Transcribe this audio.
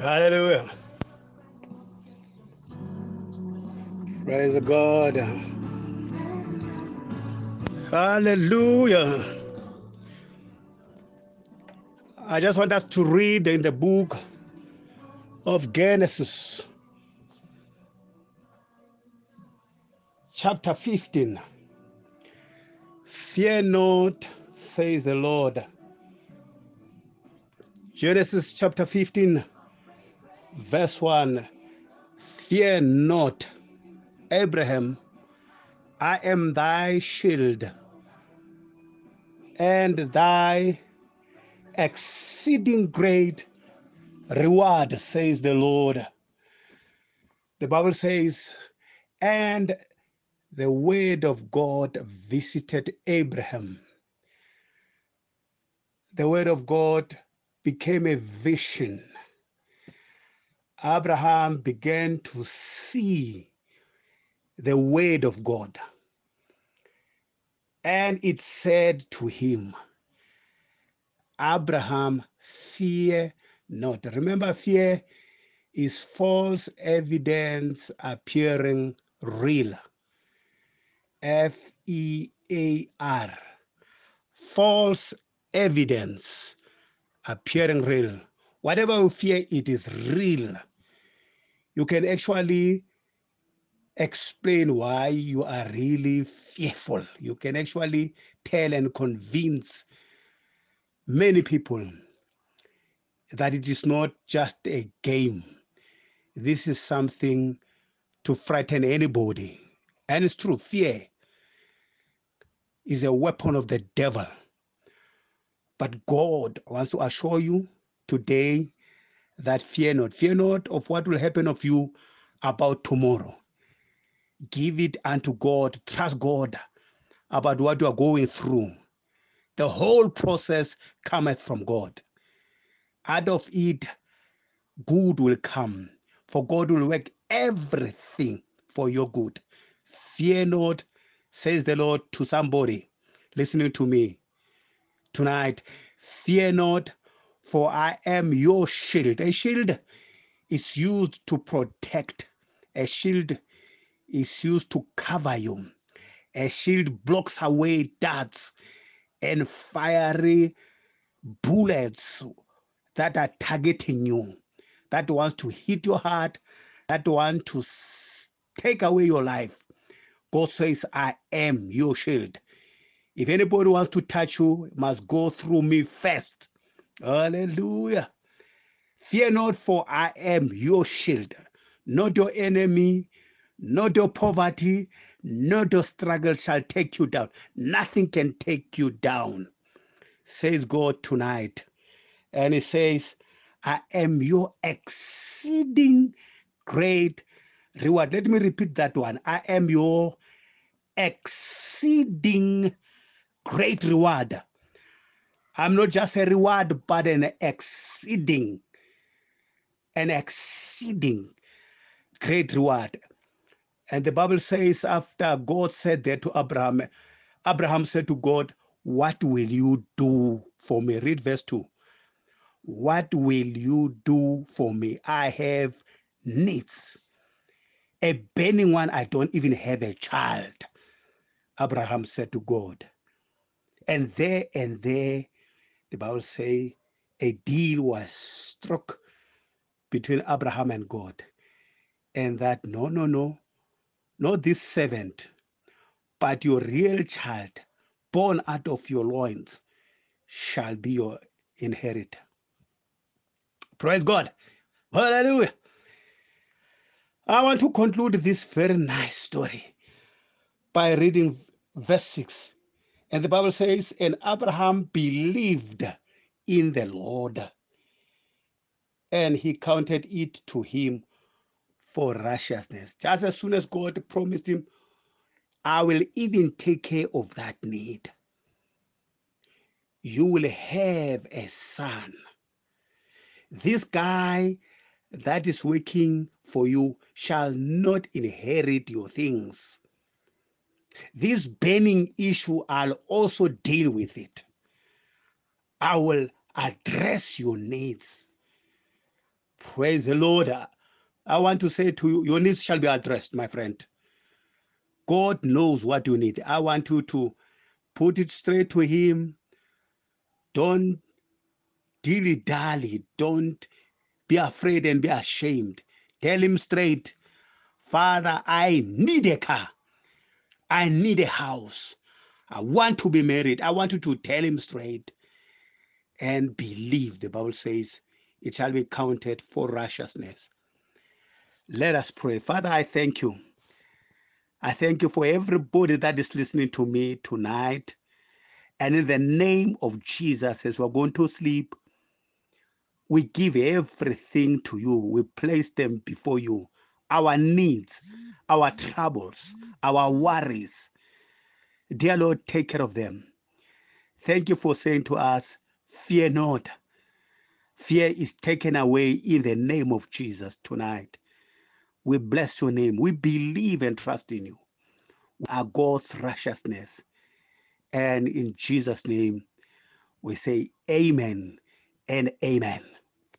Hallelujah. Praise God. Hallelujah. I just want us to read in the book of Genesis, chapter 15. Fear not, says the Lord. Genesis chapter 15, verse 1. Fear not, Abraham, I am thy shield and thy exceeding great reward, says the Lord. The Bible says, and the word of God visited Abraham. The word of God became a vision. Abraham began to see the word of God. And it said to him, Abraham, fear not. Remember, fear is false evidence appearing real. F E A R. False evidence appearing real. Whatever you fear, it is real. You can actually explain why you are really fearful. You can actually tell and convince many people that it is not just a game. This is something to frighten anybody. And it's true, fear is a weapon of the devil. But God wants to assure you today that fear not. Fear not of what will happen of you about tomorrow. Give it unto God. Trust God about what you are going through. The whole process cometh from God. Out of it, good will come. For God will work everything for your good. Fear not, says the Lord to somebody listening to me tonight. Fear not, for I am your shield. A shield is used to protect, a shield is used to cover you. A shield blocks away darts and fiery bullets that are targeting you, that wants to hit your heart, that want to take away your life. God says, I am your shield. If anybody wants to touch you, must go through me first. Hallelujah. Fear not, for I am your shield, not your enemy, not your poverty, not your struggle shall take you down. Nothing can take you down, says God tonight. And He says, I am your exceeding great reward. Let me repeat that one. I am your exceeding great reward. I'm not just a reward, but an exceeding, an exceeding great reward. And the Bible says, after God said that to Abraham, Abraham said to God, What will you do for me? Read verse 2. What will you do for me? I have needs. A burning one, I don't even have a child. Abraham said to God. And there and there, the Bible say, a deal was struck between Abraham and God. And that, no, no, no, not this servant, but your real child, born out of your loins, shall be your inheritor. Praise God. Hallelujah. I want to conclude this very nice story by reading verse 6. And the Bible says, And Abraham believed in the Lord, and he counted it to him for righteousness. Just as soon as God promised him, I will even take care of that need. You will have a son. This guy that is working for you shall not inherit your things. This burning issue, I'll also deal with it. I will address your needs. Praise the Lord. I want to say to you, your needs shall be addressed, my friend. God knows what you need. I want you to put it straight to Him. Don't dilly dally. Don't be afraid and be ashamed. Tell Him straight, Father, I need a car. I need a house. I want to be married. I want you to tell Him straight and believe. The Bible says it shall be counted for righteousness. Let us pray. Father, I thank you. I thank you for everybody that is listening to me tonight. And in the name of Jesus, as we're going to sleep, we give everything to you. We place them before you. Our needs, our mm. troubles, mm. our worries. Dear Lord, take care of them. Thank you for saying to us, Fear not. Fear is taken away in the name of Jesus tonight. We bless your name. We believe and trust in you. Our God's righteousness. And in Jesus' name, we say amen and amen.